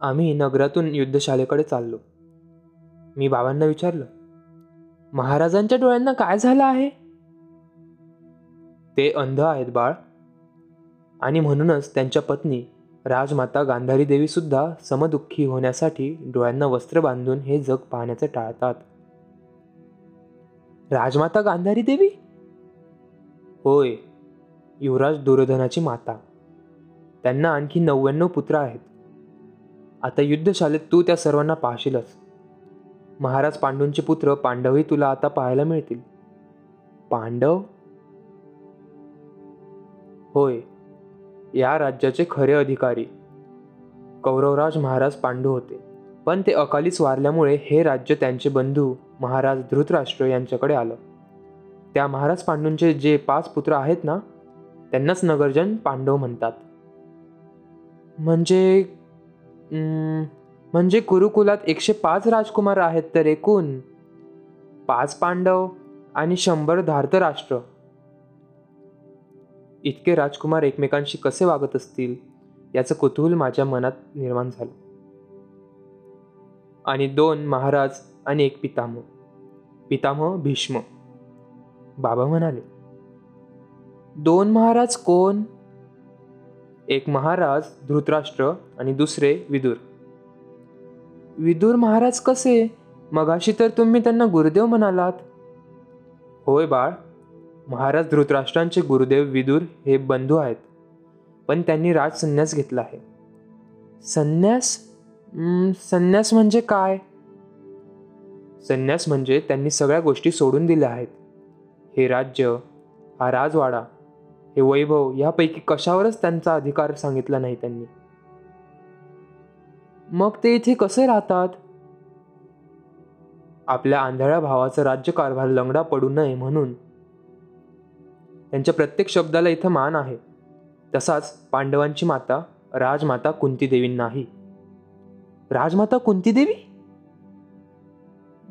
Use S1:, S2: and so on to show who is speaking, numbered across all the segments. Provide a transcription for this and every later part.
S1: आम्ही नगरातून युद्धशाळेकडे चाललो. मी बाबांना विचारलं महाराजांच्या डोळ्यांना काय झालं आहे? ते अंध आहेत बाळ. आणि म्हणूनच त्यांच्या पत्नी राजमाता गांधारी देवी सुद्धा समदुःखी होण्यासाठी डोळ्यांना वस्त्र बांधून हे जग पाहण्याचे टाळतात. राजमाता गांधारी देवी? होय युवराज दुर्योधनाची माता. त्यांना आणखी नव्याण्णव पुत्र आहेत. आता युद्धशालेत तू त्या सर्वांना पाहशीलच. महाराज पांडूंचे पुत्र पांडवही तुला आता पाहायला मिळतील. पांडव? होय या राज्याचे खरे अधिकारी. कौरवराज महाराज पांडू होते. पण ते अकालीच वारल्यामुळे हे राज्य त्यांचे बंधू महाराज धृतराष्ट्र यांच्याकडे आलं. त्या महाराज पांडूंचे जे पाच पुत्र आहेत ना त्यांनाच नगरजन पांडव म्हणतात. म्हणजे म्हणजे कुरुकुलात एकशे पाच राजकुमार आहेत तर एकूण. पाच पांडव आणि शंभर धार्तराष्ट्र इतके राजकुमार एकमेकांशी कसे वागत असतील याचं कुतूहल माझ्या मनात निर्माण झालं. आणि दोन महाराज आणि एक पितामह. पितामह भीष्म. बाबा म्हणाले दोन महाराज कोण? एक महाराज धृतराष्ट्र आणि दुसरे विदुर. विदुर महाराज कसे? मगाशी तर तुम्ही त्यांना गुरुदेव म्हणालात. होय बाळ महाराज धृतराष्ट्रांचे गुरुदेव विदूर हे बंधू आहेत. पण त्यांनी राज संन्यास घेतला आहे. संन्यास? संन्यास म्हणजे काय? संन्यास म्हणजे त्यांनी सगळ्या गोष्टी सोडून दिल्या आहेत. हे राज्य हा राजवाडा हे वैभव यापैकी कशावरच त्यांचा अधिकार सांगितला नाही त्यांनी. मग ते इथे कसे राहतात? आपल्या आंधळ्या भावाचं राज्यकारभार लंगडा पडू नये म्हणून. त्यांच्या प्रत्येक शब्दाला इथं मान आहे. तसाच पांडवांची माता राजमाता कुंतीदेवींनाही राजमाता कुंतीदेवी?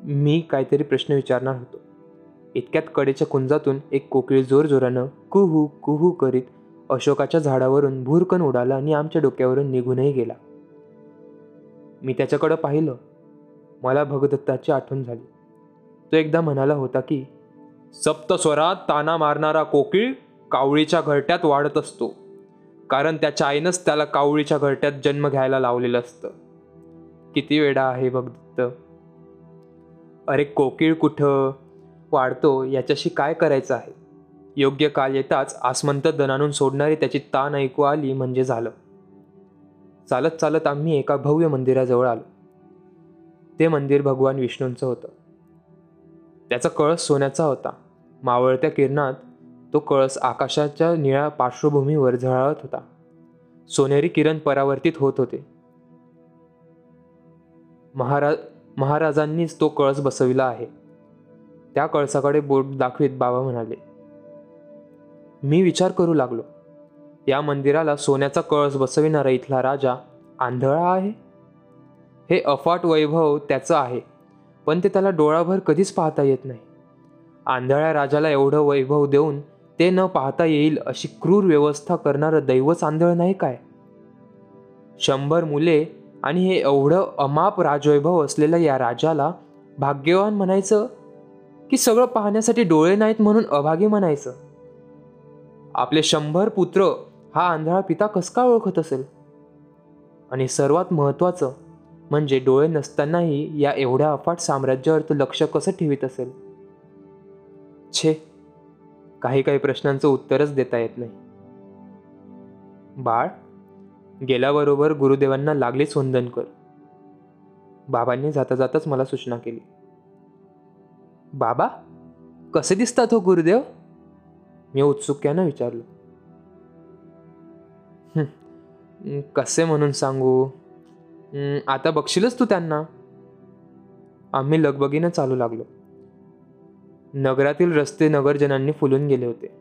S1: मी काहीतरी प्रश्न विचारणार होतो. इतक्यात कडेच्या कुंजातून एक कोकिळ जोरजोरानं कुहू कुहू करीत अशोकाच्या झाडावरून भूरकन उडाला आणि आमच्या डोक्यावरून निघूनही गेला. मी त्याच्याकडं पाहिलं. मला भगदत्ताची आठवण झाली. तो एकदा म्हणाला होता की सप्तस्वरात ताना मारणारा कोकिळ कावळीच्या घरट्यात वाढत असतो. कारण त्याच्या आईनंच त्याला कावळीच्या घरट्यात जन्म घ्यायला लावलेलं असतं. किती वेडा आहे भगदत्त. अरे कोकिळ कुठं? वाढतो याच्याशी काय करायचं आहे? योग्य काल येताच आसमंत दनानून सोडणारी त्याची तान ऐकू आली म्हणजे झालं. चालत चालत आम्ही एका भव्य मंदिराजवळ आलो. ते मंदिर भगवान विष्णूंचं होतं. त्याचा कळस सोन्याचा होता. मावळत्या किरणात तो कळस आकाशाच्या निळ्या पार्श्वभूमीवर झळाळत होता. सोनेरी किरण परावर्तित होत होते. महाराज महाराजांनीच तो कळस बसविला आहे. त्या कळसाकडे बोट दाखवीत बाबा म्हणाले मी विचार करू लागलो. या मंदिराला सोन्याचा कळस बसविणारा इथला राजा आंधळा आहे? हे अफाट वैभव त्याचं आहे पण ते त्याला डोळाभर कधीच पाहता येत नाही. आंधळ्या राजाला एवढं वैभव देऊन ते न पाहता येईल अशी क्रूर व्यवस्था करणारं दैवच आंधळ नाही काय? शंभर मुले आणि हे एवढं अमाप राजवैभव असलेल्या या राजाला भाग्यवान म्हणायचं? की सगळं पाहण्यासाठी डोळे नाहीत म्हणून अभागी म्हणायचं. आपले शंभर पुत्र हा आंधळा पिता कस का ओळखत असेल? आणि सर्वात महत्वाचं म्हणजे डोळे नसतानाही या एवढ्या अफाट साम्राज्यावर तो लक्ष कसं ठेवीत असेल? छे काही काही प्रश्नांचं उत्तरच देता येत नाही. बाळ गेल्याबरोबर गुरुदेवांना लागलीच वंदन कर. बाबांनी जाता जाताच मला सूचना केली. बाबा कसे दिसतात हो गुरुदेव? मी उत्सुक्यानं विचारलं. कसे म्हणून सांगू? आता बघशीलच तू त्यांना. आम्ही लगबगीनं चालू लागलो. नगरातील रस्ते नगरजनांनी फुलून गेले होते.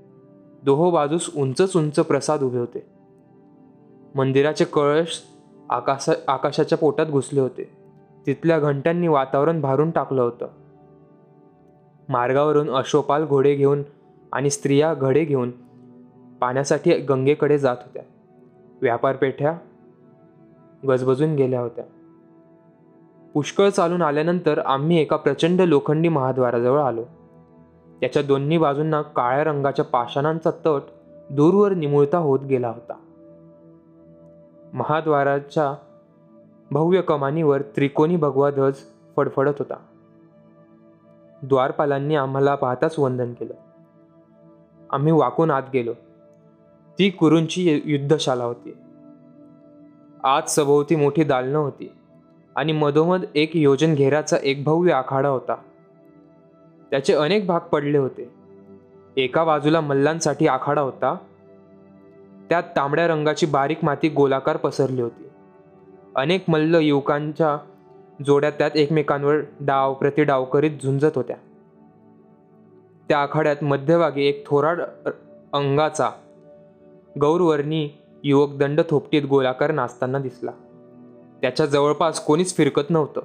S1: दोहो बाजूस उंचच उंच प्रसाद उभे होते. मंदिराचे कळश आकाशा आकाशाच्या पोटात घुसले होते. तिथल्या घंट्यांनी वातावरण भारून टाकलं होतं. मार्गावरून अशोपाल घोडे घेऊन आणि स्त्रिया घडे घेऊन पाण्यासाठी गंगेकडे जात होत्या. व्यापारपेठ्या गजबजून गेल्या होत्या. पुष्कळ चालून आल्यानंतर आम्ही एका प्रचंड लोखंडी महाद्वाराजवळ आलो. त्याच्या दोन्ही बाजूंना काळ्या रंगाच्या पाषाणांचा तट दूरवर निमुळता होत गेला होता. महाद्वाराच्या भव्य कमानीवर त्रिकोणी भगवा ध्वज फडफडत होता. द्वारपालांनी आम्हाला पाहताच वंदन केलं. आम्ही वाकून आत गेलो. ती कुरूंची युद्धशाला होती. आत सभोवती मोठी दालनं होती आणि मधोमध एक योजन घेराचा एक भव्य आखाडा होता. त्याचे अनेक भाग पडले होते. एका बाजूला मल्लांसाठी आखाडा होता. त्यात तांबड्या रंगाची बारीक माती गोलाकार पसरली होती. अनेक मल्ल युवकांच्या जोड्या त्यात एकमेकांवर डाव प्रतिडाव करीत झुंजत होत्या. त्या आखाड्यात मध्यभागी एक थोराड अंगाचा गौरवर्णी युवक दंड थोपटीत गोलाकार नाचताना दिसला. त्याच्या जवळपास कोणीच फिरकत नव्हतं.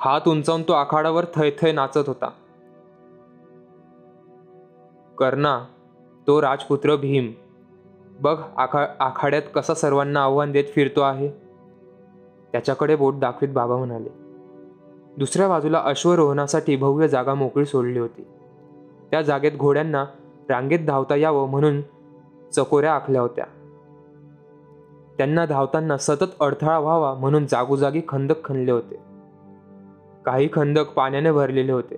S1: हात उंचावून तो आखाडावर थैथय नाचत होता. कर्णा तो राजपुत्र भीम बघ आखा आखाड्यात कसा सर्वांना आव्हान देत फिरतो आहे. त्याच्याकडे बोट दाखवीत बाबा म्हणाले. दुसऱ्या बाजूला अश्वरोहणासाठी भव्य जागा मोकळी सोडली होती. त्या जागेत घोड्यांना रांगेत धावता यावं म्हणून चकोऱ्या आखल्या होत्या. त्यांना धावताना सतत अडथळा व्हावा म्हणून जागोजागी खंदक खणले होते. काही खंदक पाण्याने भरलेले होते.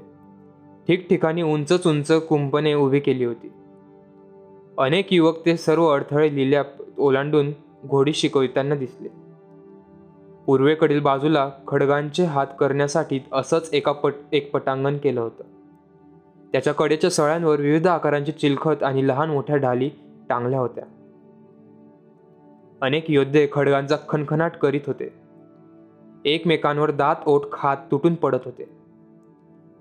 S1: ठिकठिकाणी उंचच उंच कुंपणे उभी केली होती. अनेक युवक ते सर्व अडथळे लिहिल्या ओलांडून घोडी शिकविताना दिसले. पूर्वेकडील बाजूला खडगांचे हात करण्यासाठी असंच एका पट एक पटांगण केलं होतं. त्याच्या कडेच्या सळ्यांवर विविध आकारांची चिलखत आणि लहान मोठ्या ढाली टांगल्या होत्या. अनेक योद्धे खडगांचा खणखणाट करीत होते. एकमेकांवर दात ओठ खात तुटून पडत होते.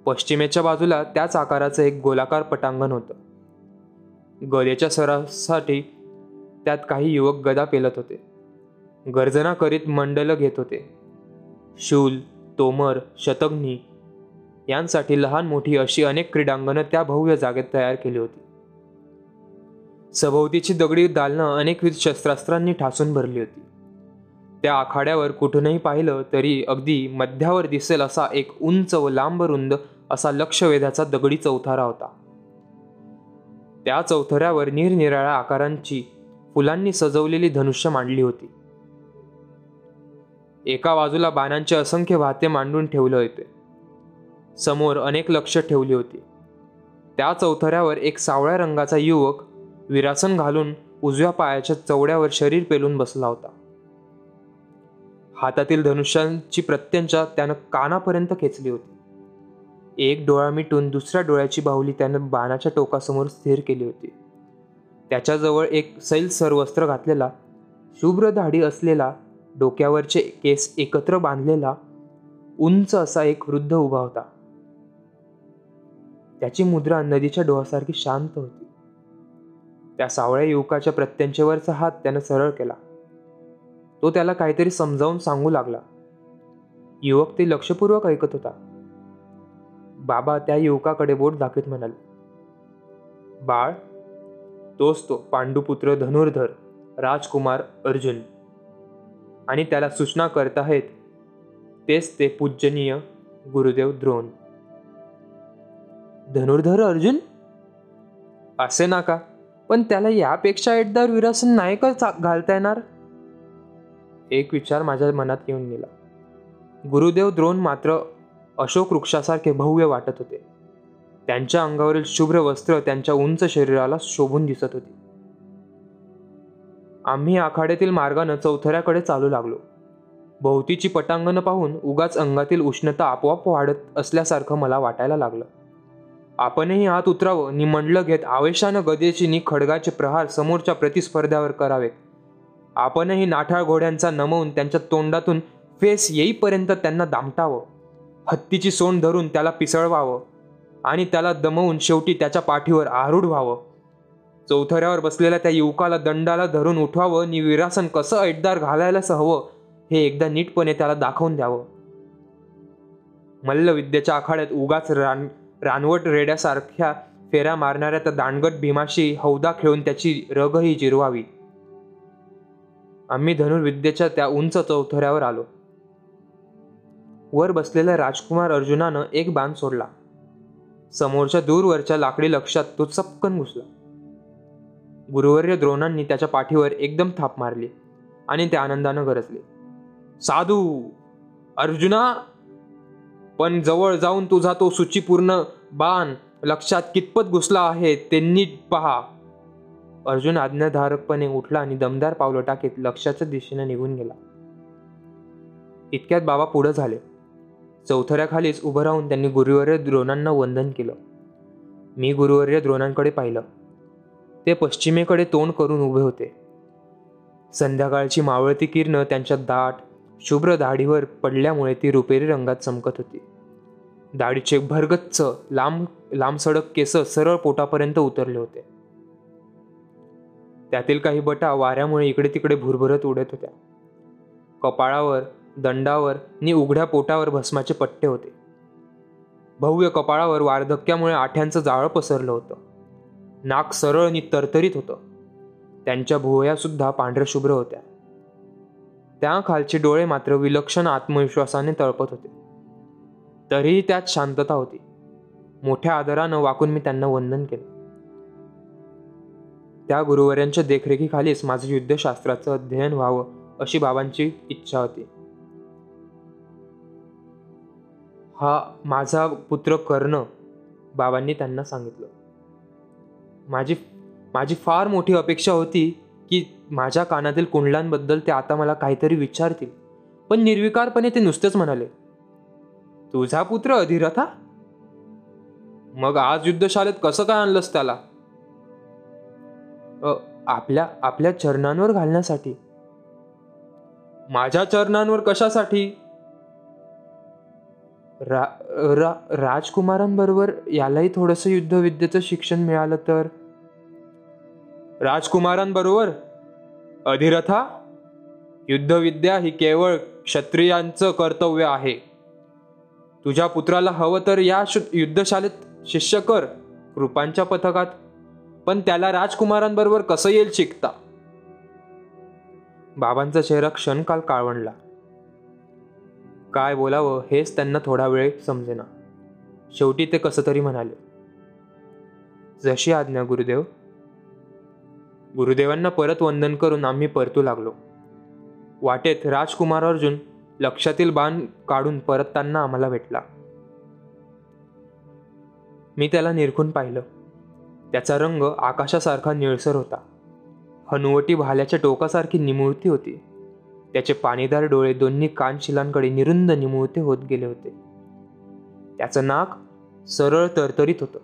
S1: पश्चिमेच्या बाजूला त्याच आकाराचं एक गोलाकार पटांगण होतं. गदेच्या सरासाठी त्यात काही युवक गदा पेलत होते. गर्जना करीत मंडल घेत होते. शूल तोमर शतग्नी यांसाठी लहान मोठी अशी अनेक क्रीडांगणं त्या भव्य जागेत तयार केली होती. सभोवतीची दगडी दालनं अनेकविध शस्त्रास्त्रांनी ठासून भरली होती. त्या आखाड्यावर कुठूनही पाहिलं तरी अगदी मध्यावर दिसेल असा एक उंच व लांब रुंद असा लक्षवेधाचा दगडी चौथारा होता. त्या चौथऱ्यावर निरनिराळ्या आकारांची फुलांनी सजवलेली धनुष्य मांडली होती. एका बाजूला बाणांचे असंख्य वाहते मांडून ठेवले होते. समोर अनेक लक्ष ठेवली होती. त्या चौथऱ्यावर एक सावळ्या रंगाचा युवक विरासन घालून उजव्या पायाच्या चवड्यावर शरीर पेलून बसला होता. हातातील धनुष्यांची प्रत्यंचा त्यानं कानापर्यंत खेचली होती. एक डोळा मिटून दुसऱ्या डोळ्याची बाहुली त्यानं बाणाच्या टोकासमोर स्थिर केली होती. त्याच्याजवळ एक सैल वस्त्र घातलेला शुभ्र दाढी असलेला डोक्यावरचे केस एकत्र बांधलेला उंच असा एक वृद्ध उभा होता. त्याची मुद्रा नदीच्या डोहासारखी शांत होती. त्या सावळ्या युवकाच्या प्रत्यंचेवरचा हात त्यानं सरळ केला. तो त्याला काहीतरी समजावून सांगू लागला. युवक ते लक्षपूर्वक ऐकत होता. बाबा त्या युवकाकडे बोट दाखवत म्हणाल बाळ तोच तो पांडुपुत्र धनुर्धर राजकुमार अर्जुन. आणि त्याला सूचना करत आहेत. तेच ते पूजनीय गुरुदेव द्रोण. धनुर्धर अर्जुन? असे नाका पण त्याला यापेक्षा एकदार विरासन नाही का घालता येणार? एक विचार माझ्या मनात येऊन गेला. गुरुदेव द्रोण मात्र अशोक वृक्षासारखे भव्य वाटत होते. त्यांच्या अंगावरील शुभ्र वस्त्र त्यांच्या उंच शरीराला शोभून दिसत होती. आम्ही आखाड्यातील मार्गानं चौथऱ्याकडे चालू लागलो. भोवतीची पटांगणं पाहून उगाच अंगातील उष्णता आपोआप वाढत असल्यासारखं मला वाटायला लागलं. आपणही आत उतरावं निमंडलं घेत आवेशानं गदेची नि खडगाचे प्रहार समोरच्या प्रतिस्पर्ध्यावर करावेत. आपणही नाठाळ घोड्यांचा नमवून त्यांच्या तोंडातून फेस येईपर्यंत त्यांना दामटावं. हत्तीची सोंड धरून त्याला पिसळवावं आणि त्याला दमवून शेवटी त्याच्या पाठीवर आरूढ व्हावं. चौथऱ्यावर बसलेल्या त्या युवकाला दंडाला धरून उठवावं नि विरासन कसं ऐटदार घालायलाच हवं हे एकदा नीटपणे त्याला दाखवून द्यावं. मल्लविद्येच्या आखाड्यात उगाच रान रानवट रेड्यासारख्या फेऱ्या मारणाऱ्या त्या दांडगट भीमाशी हौदा खेळून त्याची रगही जिरवावी. आम्ही धनुर्विद्येच्या त्या उंच चौथऱ्यावर आलो. वर बसलेल्या राजकुमार अर्जुनानं एक बाण सोडला. समोरच्या दूरवरच्या लाकडी लक्षात तो चपकन घुसला. गुरुवर्य द्रोणांनी त्याच्या पाठीवर एकदम थाप मारली आणि ते आनंदानं गरजले. साधू अर्जुना पण जवळ जाऊन तुझा तो सुचीपूर्ण बाण लक्षात कितपत घुसला आहे ते नीट पहा. अर्जुन आज्ञाधारकपणे उठला आणि दमदार पावलं टाकीत लक्षाच्या दिशेने निघून गेला. इतक्यात बाबा पुढं झाले. चौथऱ्याखालीच उभं राहून त्यांनी गुरुवर्य द्रोणांना वंदन केलं. मी गुरुवर्य द्रोणांकडे पाहिलं. ते पश्चिमेकडे तोंड करून उभे होते. संध्याकाळची मावळती किरणं त्यांच्या दाट शुभ्र दाढीवर पडल्यामुळे ती रुपेरी रंगात चमकत होती. दाढीचे भरगच्च लांब लांब सडक केस सरळ पोटापर्यंत उतरले होते. त्यातील काही बटा वाऱ्यामुळे इकडे तिकडे भुरभरत उडत होत्या. कपाळावर दंडावर नि उघड्या पोटावर भस्माचे पट्टे होते. भव्य कपाळावर वार्धक्यामुळे आठ्यांचं जाळं पसरलं होतं. नाक सरळ आणि तरतरीत होतं. त्यांच्या भुवयासुद्धा पांढरशुभ्र होत्या. त्या खालचे डोळे मात्र विलक्षण आत्मविश्वासाने तळपत होते. तरीही त्यात शांतता होती. मोठ्या आदरानं वाकून मी त्यांना वंदन केलं. त्या गुरुवर्यांच्या देखरेखीखालीच माझं युद्धशास्त्राचं अध्ययन व्हावं अशी बाबांची इच्छा होती. हा माझा पुत्र कर्ण बाबांनी त्यांना सांगितलं. माझी माझी फार मोठी अपेक्षा होती की माझ्या कानातील कुंडलांबद्दल ते आता मला काहीतरी विचारतील. पण निर्विकारपणे ते नुसतेच म्हणाले तुझा पुत्र अधिरथा? मग आज युद्धशाळेत कसं काय आणलंस त्याला? आपल्या आपल्या चरणांवर घालण्यासाठी. माझ्या चरणांवर कशासाठी? रा, रा राजकुमारांबरोबर यालाही थोडंसं युद्धविद्येचं शिक्षण मिळालं तर राजकुमारांबरोबर अधिरथा युद्धविद्या ही केवळ क्षत्रियांचं कर्तव्य आहे. तुझ्या पुत्राला हवं तर या युद्धशालेत शिष्य कर कृपांच्या पथकात पण त्याला राजकुमारांबरोबर कसं येईल शिकता? बाबांचा चेहरा क्षणकाल काळवणला काय बोलावं हेच त्यांना थोडा वेळ समजेना. शेवटी ते कसं तरी म्हणाले जशी आज्ञा गुरुदेव. गुरुदेवांना परत वंदन करून आम्ही परतू लागलो. वाटेत राजकुमार अर्जुन लक्षातील बाण काढून परतताना आम्हाला भेटला. मी त्याला निरखून पाहिलं. त्याचा रंग आकाशासारखा निळसर होता. हनुवटी भाल्याच्या टोकासारखी निमुळती होती. त्याचे पाणीदार डोळे दोन्ही कानशिलांकडे निरुंद निमुळते होत गेले होते. त्याचं नाक सरळ तरतरीत होतं.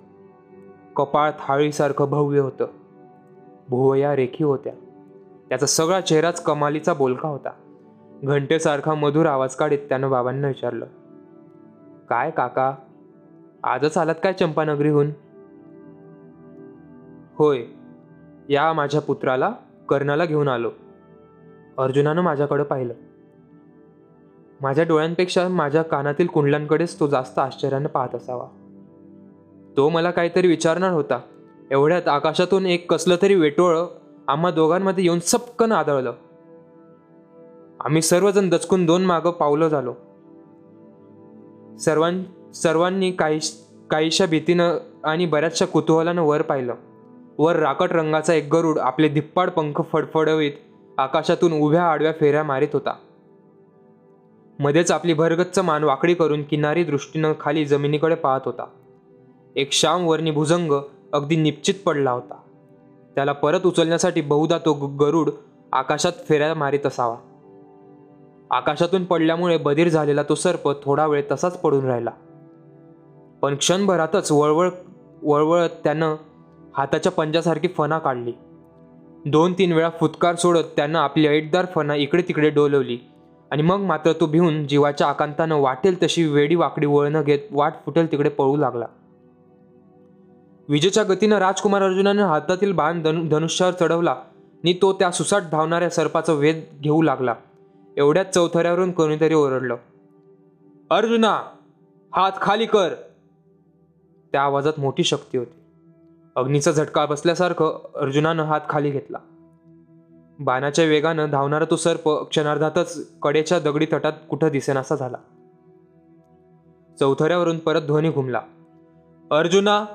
S1: कपाळ थाळीसारखं भव्य होतं. भुवया रेखी होत्या. त्याचा सगळा चेहराच कमालीचा बोलका होता. घंटेसारखा मधुर आवाज काढीत त्यानं बाबांना विचारलं काय काका आजच आलात काय चंपानगरीहून? होय या माझ्या पुत्राला कर्णाला घेऊन आलो. अर्जुनानं माझ्याकडं पाहिलं. माझ्या डोळ्यांपेक्षा माझ्या कानातील कुंडलांकडेच तो जास्त आश्चर्यानं पाहत असावा. तो मला काहीतरी विचारणार होता. एवढ्यात आकाशातून एक कसलं तरी वेटोळ आम्हा दोघांमध्ये येऊन सपकन आदळलं. आम्ही सर्वजण दचकून दोन मागं पावलं झालो. सर्वां सर्वांनी काही काहीशा भीतीनं आणि बऱ्याचशा कुतूहलानं वर पाहिलं. वर राकट रंगाचा एक गरुड आपले धिप्पाड पंख फडफडवीत आकाशातून उभ्या आडव्या फेऱ्या मारित होता. मध्येच आपली भरगच्च मान वाकडी करून किनारी दृष्टीनं खाली जमिनीकडे पाहत होता. एक श्याम वर्णी भुजंग अगदी निश्चित पडला होता. त्याला परत उचलण्यासाठी बहुधा तो गरुड आकाशात फेऱ्या मारित असावा. आकाशातून पडल्यामुळे बधीर झालेला तो सर्प थोडा वेळ तसाच पडून राहिला. पण क्षणभरातच वळवळ वळवळत त्यानं हाताच्या पंजासारखी फणा काढली. दोन तीन वेळा फुतकार सोडत त्यानं आपली ऐटदार फणा इकडे तिकडे डोलवली आणि मग मात्र तो भिवून जीवाच्या आकांतानं वाटेल तशी वेडी वाकडी वळणं घेत वाट फुटेल तिकडे पळू लागला. विजेच्या गतीनं राजकुमार अर्जुनाने हातातील बाण धनु धनुष्यावर चढवला आणि तो त्या सुसाट धावणाऱ्या सर्पाचा वेध घेऊ लागला. एवढ्याच चौथऱ्यावरून कोणीतरी ओरडलं. अर्जुना हात खाली कर. त्या आवाजात मोठी शक्ती होती. अग्नीचा झटका बसल्यासारखं अर्जुनानं हात खाली घेतला. बाणाच्या वेगानं धावणारा तो सर्प क्षणार्धातच कडेच्या दगडी तटात कुठं दिसेनासा झाला. चौथऱ्यावरून परत ध्वनी घुमला. अर्जुना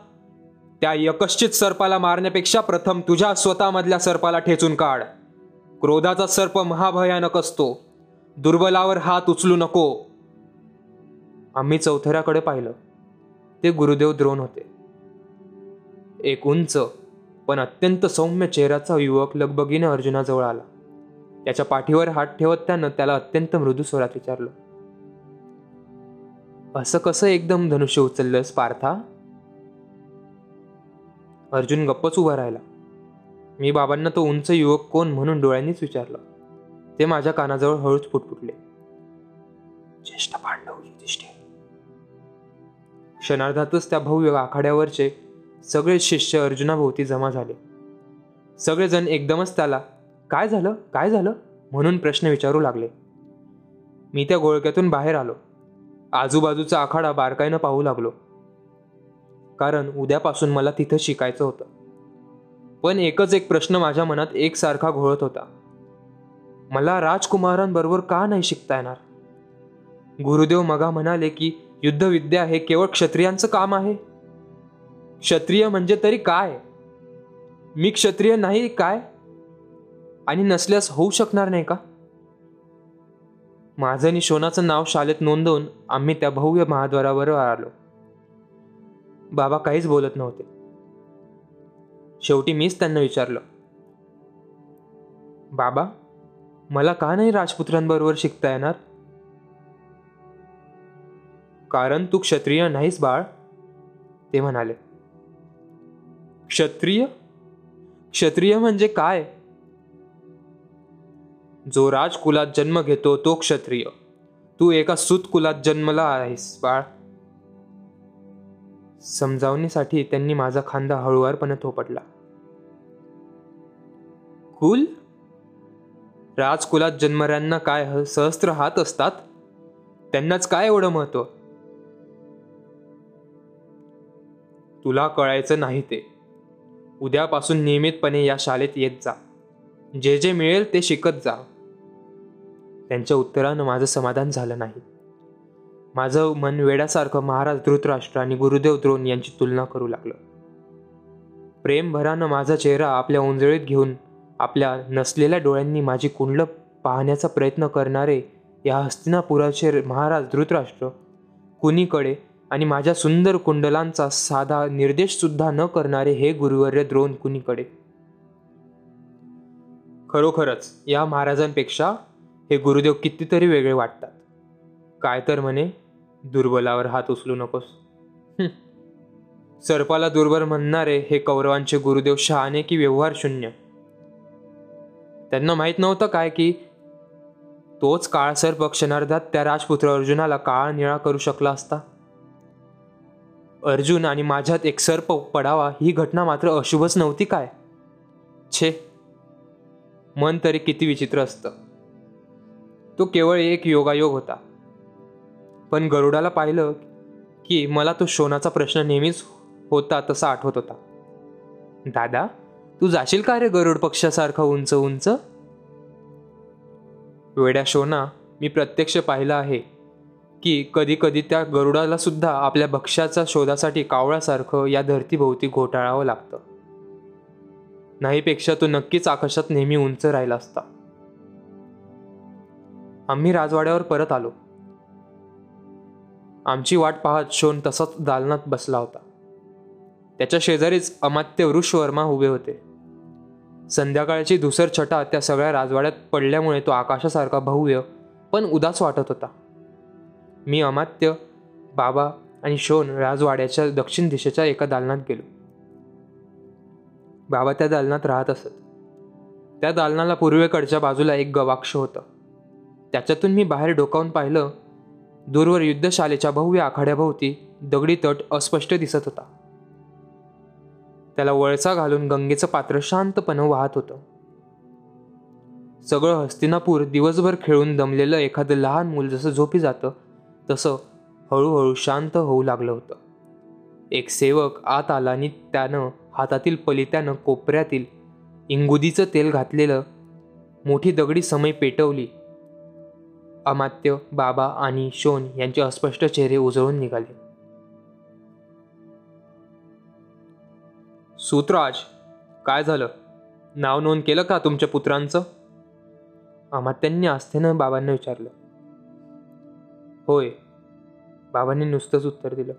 S1: त्या यकश्चित सर्पाला मारण्यापेक्षा प्रथम तुझ्या स्वतःमधल्या सर्पाला ठेचून काढ. क्रोधाचा सर्प महाभयानक असतो. दुर्बलावर हात उचलू नको. आम्ही चौथऱ्याकडे पाहिलं. ते गुरुदेव द्रोण होते. एक उंच पण अत्यंत सौम्य चेहऱ्याचा युवक लगबगीने अर्जुनाजवळ आला. त्याच्या पाठीवर हात ठेवत त्यानं त्याला अत्यंत मृदू स्वरात विचारलं असं कसं एकदम धनुष्य उचललंस पार्था? अर्जुन गप्पच उभा राहिला. मी बाबांना तो उंच युवक कोण म्हणून डोळ्यांनीच विचारलं. ते माझ्या कानाजवळ हळूच फुटफुटले. ज्येष्ठ पांडव क्षणार्धातच त्या भव्य आखाड्यावरचे सगळे शिष्य अर्जुनाभोवती जमा झाले. सगळेजण एकदमच त्याला काय झालं? काय झालं? म्हणून प्रश्न विचारू लागले. मी त्या गोळक्यातून बाहेर आलो. आजूबाजूचा आखाडा बारकाईनं पाहू लागलो. कारण उद्यापासून मला तिथं शिकायचं होतं. पण एकच एक प्रश्न माझ्या मनात एकसारखा घोळत होता. मला राजकुमारांबरोबर का नाही शिकता येणार? गुरुदेव मगा म्हणाले की युद्धविद्या हे केवळ क्षत्रियांचं काम आहे. क्षत्रिय म्हणजे तरी काय? मी क्षत्रिय नाही काय? आणि नसल्यास होऊ शकणार नाही का? माझं आणि शोनाचं नाव शाळेत नोंदवून आम्ही त्या भव्य महाद्वारावर आलो. बाबा काहीच बोलत नव्हते. शेवटी मीच त्यांना विचारलं बाबा मला का नाही राजपुत्रांबरोबर शिकता येणार? कारण तू क्षत्रिय नाहीस बाळ ते म्हणाले. क्षत्रिय? क्षत्रिय म्हणजे काय? जो राजकुलात जन्म घेतो तो क्षत्रिय. तू एका सुत कुलात जन्मला आहेस बाळ. समजावणीसाठी त्यांनी माझा खांदा हळुवारपणे थोपटला. कुल? राजकुलात जन्मऱ्यांना काय सहस्त्र हात असतात? त्यांनाच काय एवढं महत्त्व? तुला कळायचं नाही ते. उद्यापासून नियमितपणे या शाळेत येत जा. जे जे मिळेल ते शिकत जा. त्यांच्या उत्तरानं माझं समाधान झालं नाही. माझं मन वेड्यासारखं महाराज धृतराष्ट्र आणि गुरुदेव द्रोण यांची तुलना करू लागलं. प्रेमभरानं माझा चेहरा आपल्या उंजळीत घेऊन आपल्या नसलेल्या डोळ्यांनी माझी कुंडलं पाहण्याचा प्रयत्न करणारे या हस्तिनापुराचे महाराज धृतराष्ट्र कुणीकडे आणि माझ्या सुंदर कुंडलांचा साधा निर्देशसुद्धा न करणारे हे गुरुवर्य द्रोण कुणीकडे? खरोखरच या महाराजांपेक्षा हे गुरुदेव कितीतरी वेगळे वाटतात. काय तर म्हणे दुर्बलावर हात उचलू नकोस. सर्पाला दुर्बल म्हणणारे हे कौरवांचे गुरुदेव शहाणे की व्यवहार शून्य? त्यांना माहीत नव्हतं काय की तोच काळसर क्षणार्धात त्या राजपुत्र अर्जुनाला काळा निळा करू शकला असता? अर्जुन आणि माझ्यात एक सर्प पडावा ही घटना मात्र अशुभच नव्हती काय? छे. मन तरी किती विचित्र असतं. तो केवळ एक योगायोग होता. पण गरुडाला पाहिलं की मला तो शोनाचा प्रश्न नेहमीच होता तसा आठवत होता. दादा तू जाशील का रे गरुड पक्षासारखा उंच उंच? वेड्या शोना मी प्रत्यक्ष पाहिलं आहे की कधी कधी त्या गरुडाला सुद्धा आपल्या भक्ष्याच्या शोधासाठी कावळासारखं या धर्तीभोवती घोटाळावं लागतं. नाहीपेक्षा तो नक्कीच आकाशात नेहमी उंच राहिला असता. आम्ही राजवाड्यावर परत आलो. आमची वाट पाहत शोन तसाच दालनात बसला होता. त्याच्या शेजारीच अमात्य वृषवर्मा उभे होते. संध्याकाळची धुसर छटा त्या सगळ्या राजवाड्यात पडल्यामुळे तो आकाशासारखा भव्य पण उदास वाटत होता. मी अमात्य बाबा आणि शोन राजवाड्याच्या दक्षिण दिशेच्या एका दालनात गेलो. बाबा त्या दालनात राहत असत. त्या दालनाला पूर्वेकडच्या बाजूला एक गवाक्ष होतं. त्याच्यातून मी बाहेर डोकावून पाहिलं दूरवर युद्धशालेच्या भव्य आखाड्याभोवती दगडी तट अस्पष्ट दिसत होता. त्याला वळसा घालून गंगेचं पात्र शांतपणे वाहत होतं. सगळं हस्तिनापूर दिवसभर खेळून दमलेलं एखादं लहान मूल जसं झोपी जातं तसं हळूहळू शांत होऊ लागलं होतं. एक सेवक आत आला आणि त्यानं हातातील पलित्यानं कोपऱ्यातील इंगुदीचं तेल घातलेलं मोठी दगडी समई पेटवली अमात्य बाबा आणि शोन यांचे अस्पष्ट चेहरे उजळून निघाले. सूत्राज काय झालं? नाव नोंद केलं का तुमच्या पुत्रांचं? अमात्यांनी आस्थेनं बाबांना विचारलं. होय. बाबांनी नुसतंच उत्तर दिलं.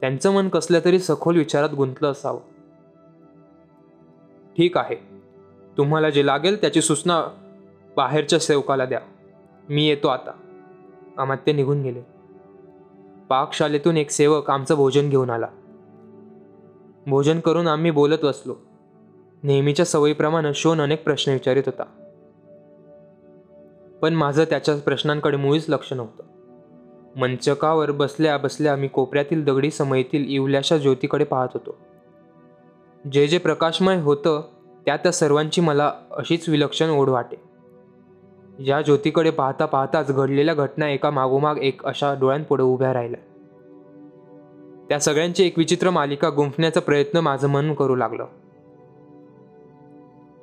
S1: त्यांचं मन कसल्या तरी सखोल विचारात गुंतलं असावं. ठीक आहे. तुम्हाला जे लागेल त्याची सूचना बाहेरच्या सेवकाला द्या. मी येतो आता. अमात्य निघून गेले. पाकशालेतून एक सेवक आमचं भोजन घेऊन आला. भोजन करून आम्ही बोलत बसलो. नेहमीच्या सवयीप्रमाणे शोन अनेक प्रश्न विचारित होता. पण माझं त्याच्या प्रश्नांकडे मुळीच लक्ष नव्हतं. मंचकावर बसल्या बसल्या मी कोपऱ्यातील दगडी समयीतील इवल्याशा ज्योतीकडे पाहत होतो. जे जे प्रकाशमय होतं त्या त्या सर्वांची मला अशीच विलक्षण ओढ वाटे. या ज्योतीकडे पाहता पाहताच घडलेल्या घटना एका मागोमाग एक अशा डोळ्यांपुढे उभ्या राहिल्या. त्या सगळ्यांची एक विचित्र मालिका गुंफण्याचा प्रयत्न माझं मन करू लागलं.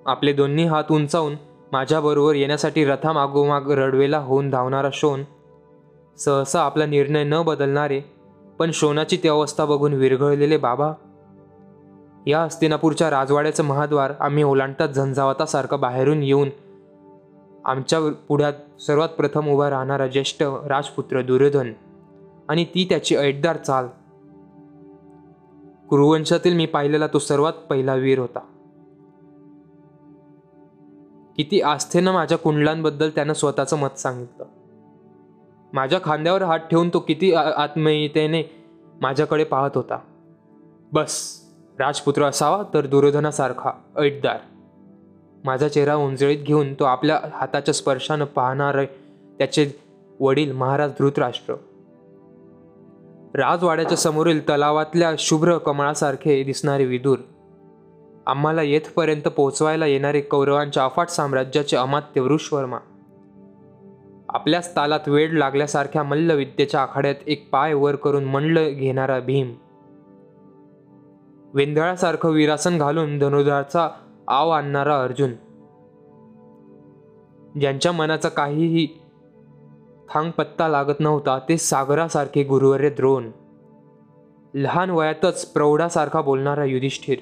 S1: आपले दोन्ही हात उंचावून माझ्याबरोबर येण्यासाठी रथामागोमाग रडवेला होऊन धावणारा शोन सहसा आपला निर्णय न बदलणारे पण शोनाची ती अवस्था बघून विरघळलेले बाबा या हस्तिनापूरच्या राजवाड्याचं महाद्वार आम्ही ओलांडताच झंझावतासारखं बाहेरून येऊन आमच्या पुढ्यात सर्वात प्रथम उभा राहणारा ज्येष्ठ राजपुत्र दुर्योधन आणि ती त्याची ऐटदार चाल. कुरुवंशातील मी पाहिलेला तो सर्वात पहिला वीर होता. किती आस्थेनं माझ्या कुंडलांबद्दल त्यानं स्वतःचं मत सांगितलं. माझ्या खांद्यावर हात ठेवून तो किती आत्मीयतेने माझ्याकडे पाहत होता. बस राजपुत्र असावा तर दुर्योधनासारखा ऐटदार माझा चेहरा उंजळीत घेऊन तो आपल्या हाताच्या स्पर्शानं पाहणारे त्याचे वडील महाराज धृतराष्ट्र. राजवाड्याच्या समोरील तलावातल्या शुभ्र कमळासारखे दिसणारे विदूर. आम्हाला येथपर्यंत पोहोचवायला येणारे कौरवांच्या अफाट साम्राज्याचे अमात्य वृषवर्मा. आपल्याच तालात वेळ लागल्यासारख्या मल्लविद्येच्या आखाड्यात एक पाय वर करून मंडल घेणारा भीम. वेंधळासारखं विरासन घालून धनुधारचा आव आणणारा अर्जुन. ज्यांच्या मनाचा काहीही थांग पत्ता लागत नव्हता ते सागरासारखे गुरुवर्य द्रोण. लहान वयातच प्रौढासारखा बोलणारा युधिष्ठिर.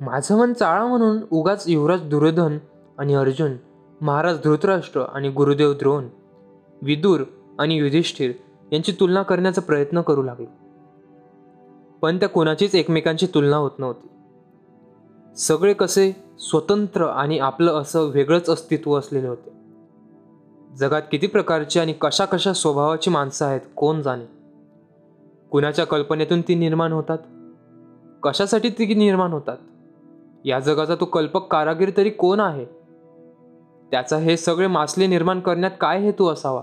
S1: माझं मन चाळा म्हणून उगाच युवराज दुर्योधन आणि अर्जुन महाराज धृतराष्ट्र आणि गुरुदेव द्रोण विदूर आणि युधिष्ठिर यांची तुलना करण्याचा प्रयत्न करू लागलो. पण त्या कोणाचीच एकमेकांची तुलना होत नव्हती. सगळे कसे स्वतंत्र आणि आपलं असं वेगळंच अस्तित्व असलेले होते. जगात किती प्रकारची आणि कशा कशा स्वभावाची माणसं आहेत कोण जाणे? कुणाच्या कल्पनेतून ती निर्माण होतात? कशासाठी ती निर्माण होतात? या जगाचा तो कल्पक कारागीर तरी कोण आहे? त्याचा हे सगळे मासले निर्माण करण्यात काय हेतू असावा?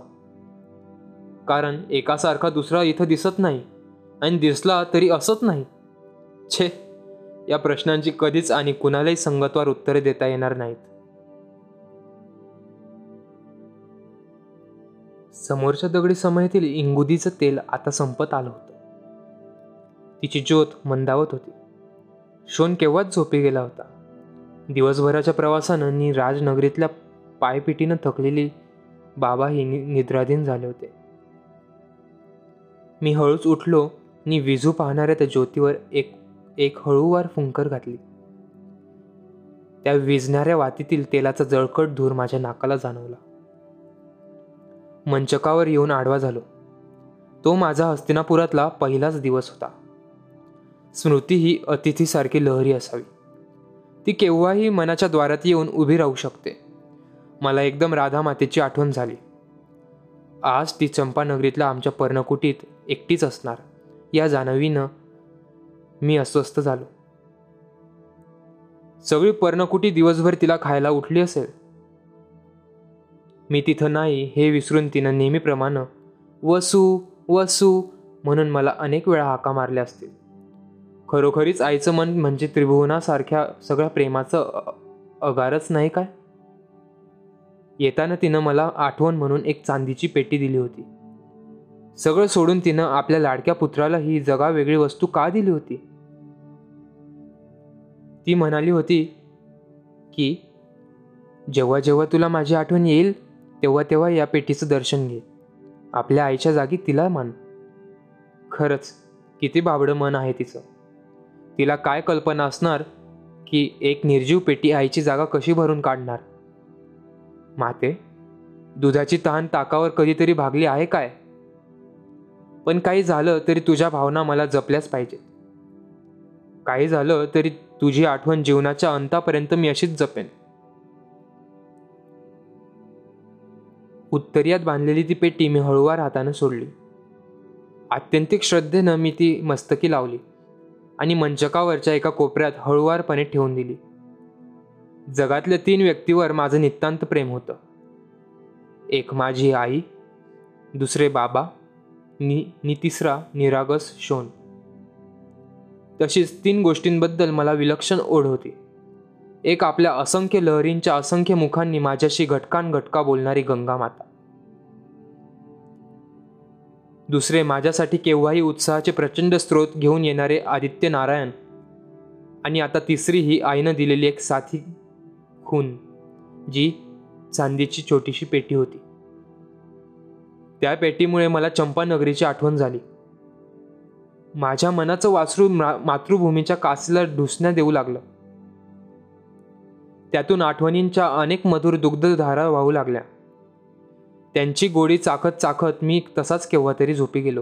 S1: कारण एकासारखा दुसरा इथं दिसत नाही. आणि दिसला तरी असत नाही. छे या प्रश्नांची कधीच आणि कुणालाही संगतवार उत्तरे देता येणार नाहीत. समोरच्या दगडी समयातील इंगुदीचं तेल आता संपत आलं होतं. तिची ज्योत मंदावत होती. शोन केव्हाच झोपी गेला होता? दिवसभराच्या प्रवासानं नी राजनगरीतल्या पायपिटीनं थकलेली बाबा बाबाही निद्राधीन झाले होते. मी हळूच उठलो नी विजू पाहणाऱ्या त्या ज्योतीवर एक एक हळूवार फुंकर घातली. त्या विजणाऱ्या वातीतील तेलाचा जळकट धूर माझ्या नाकाला जाणवला. मंचकावर येऊन आडवा झालो. तो माझा हस्तिनापुरातला पहिलाच दिवस होता. स्मृती ही अतिथीसारखी लहरी असावी. ती केव्हाही मनाच्या द्वारात येऊन उभी राहू शकते. मला एकदम राधा मातेची आठवण झाली. आज ती चंपानगरीतला आमच्या पर्णकुटीत एकटीच असणार. या जाणवीनं मी अस्वस्थ झालो. सगळी पर्णकुटी दिवसभर तिला खायला उठली असेल. मी तिथं नाही हे विसरून तिनं नेहमीप्रमाणे वसू वसू म्हणून मला अनेक वेळा हाका मारल्या असतील खरोखरीच आईचं मन म्हणजे त्रिभुवनासारख्या सगळ्या प्रेमाचं अगारच नाही काय? येताना तिनं मला आठवण म्हणून एक चांदीची पेटी दिली होती. सगळं सोडून तिनं आपल्या लाडक्या पुत्राला ही जगावेगळी वस्तू का दिली होती? ती म्हणाली होती की जेव्हा जेव्हा तुला माझी आठवण येईल तेव्हा तेव्हा या पेटीचं दर्शन घे. आपल्या आईच्या जागी तिला मान. खरंच किती बाबडं मन आहे तिचं. तिला काय कल्पना असणार की एक निर्जीव पेटी आईची जागा कशी भरून काढणार? माते दुधाची तहान ताकावर कधीतरी भागली आहे काय? पण काही झालं तरी तुझ्या भावना मला जपल्याच पाहिजेत. काही झालं तरी तुझी आठवण जीवनाच्या अंतापर्यंत मी अशीच जपेन. उत्तरियात बांधलेली ती पेटी मी हळूवार हातानं सोडली. आत्यंतिक श्रद्धेनं मी ती मस्तकी लावली आणि मंचकावरच्या एका कोपऱ्यात हळूवारपणे ठेवून दिली. जगातल्या तीन व्यक्तीवर माझं नितांत प्रेम होतं. एक माझी आई दुसरे बाबा नि तिसरा निरागस शोन. तशीच तीन गोष्टींबद्दल मला विलक्षण ओढ होती. एक आपल्या असंख्य लहरींच्या असंख्य मुखांनी माझ्याशी घटकान घटका बोलणारी गंगा माता. दुसरे माझ्यासाठी केव्हाही उत्साहाचे प्रचंड स्रोत घेऊन येणारे आदित्य नारायण आणि आता तिसरी ही आईनं दिलेली एक साथी खून जी चांदीची छोटीशी पेटी होती. त्या पेटीमुळे मला चंपानगरीची आठवण झाली. माझ्या मनाचं वासरू मातृभूमीच्या कासीला ढुसण्या देऊ लागलं. त्यातून आठवणींच्या अनेक मधुर दुग्धधारा वाहू लागल्या. त्यांची गोडी चाखत चाखत मी तसाच केव्हा तरी झोपी गेलो.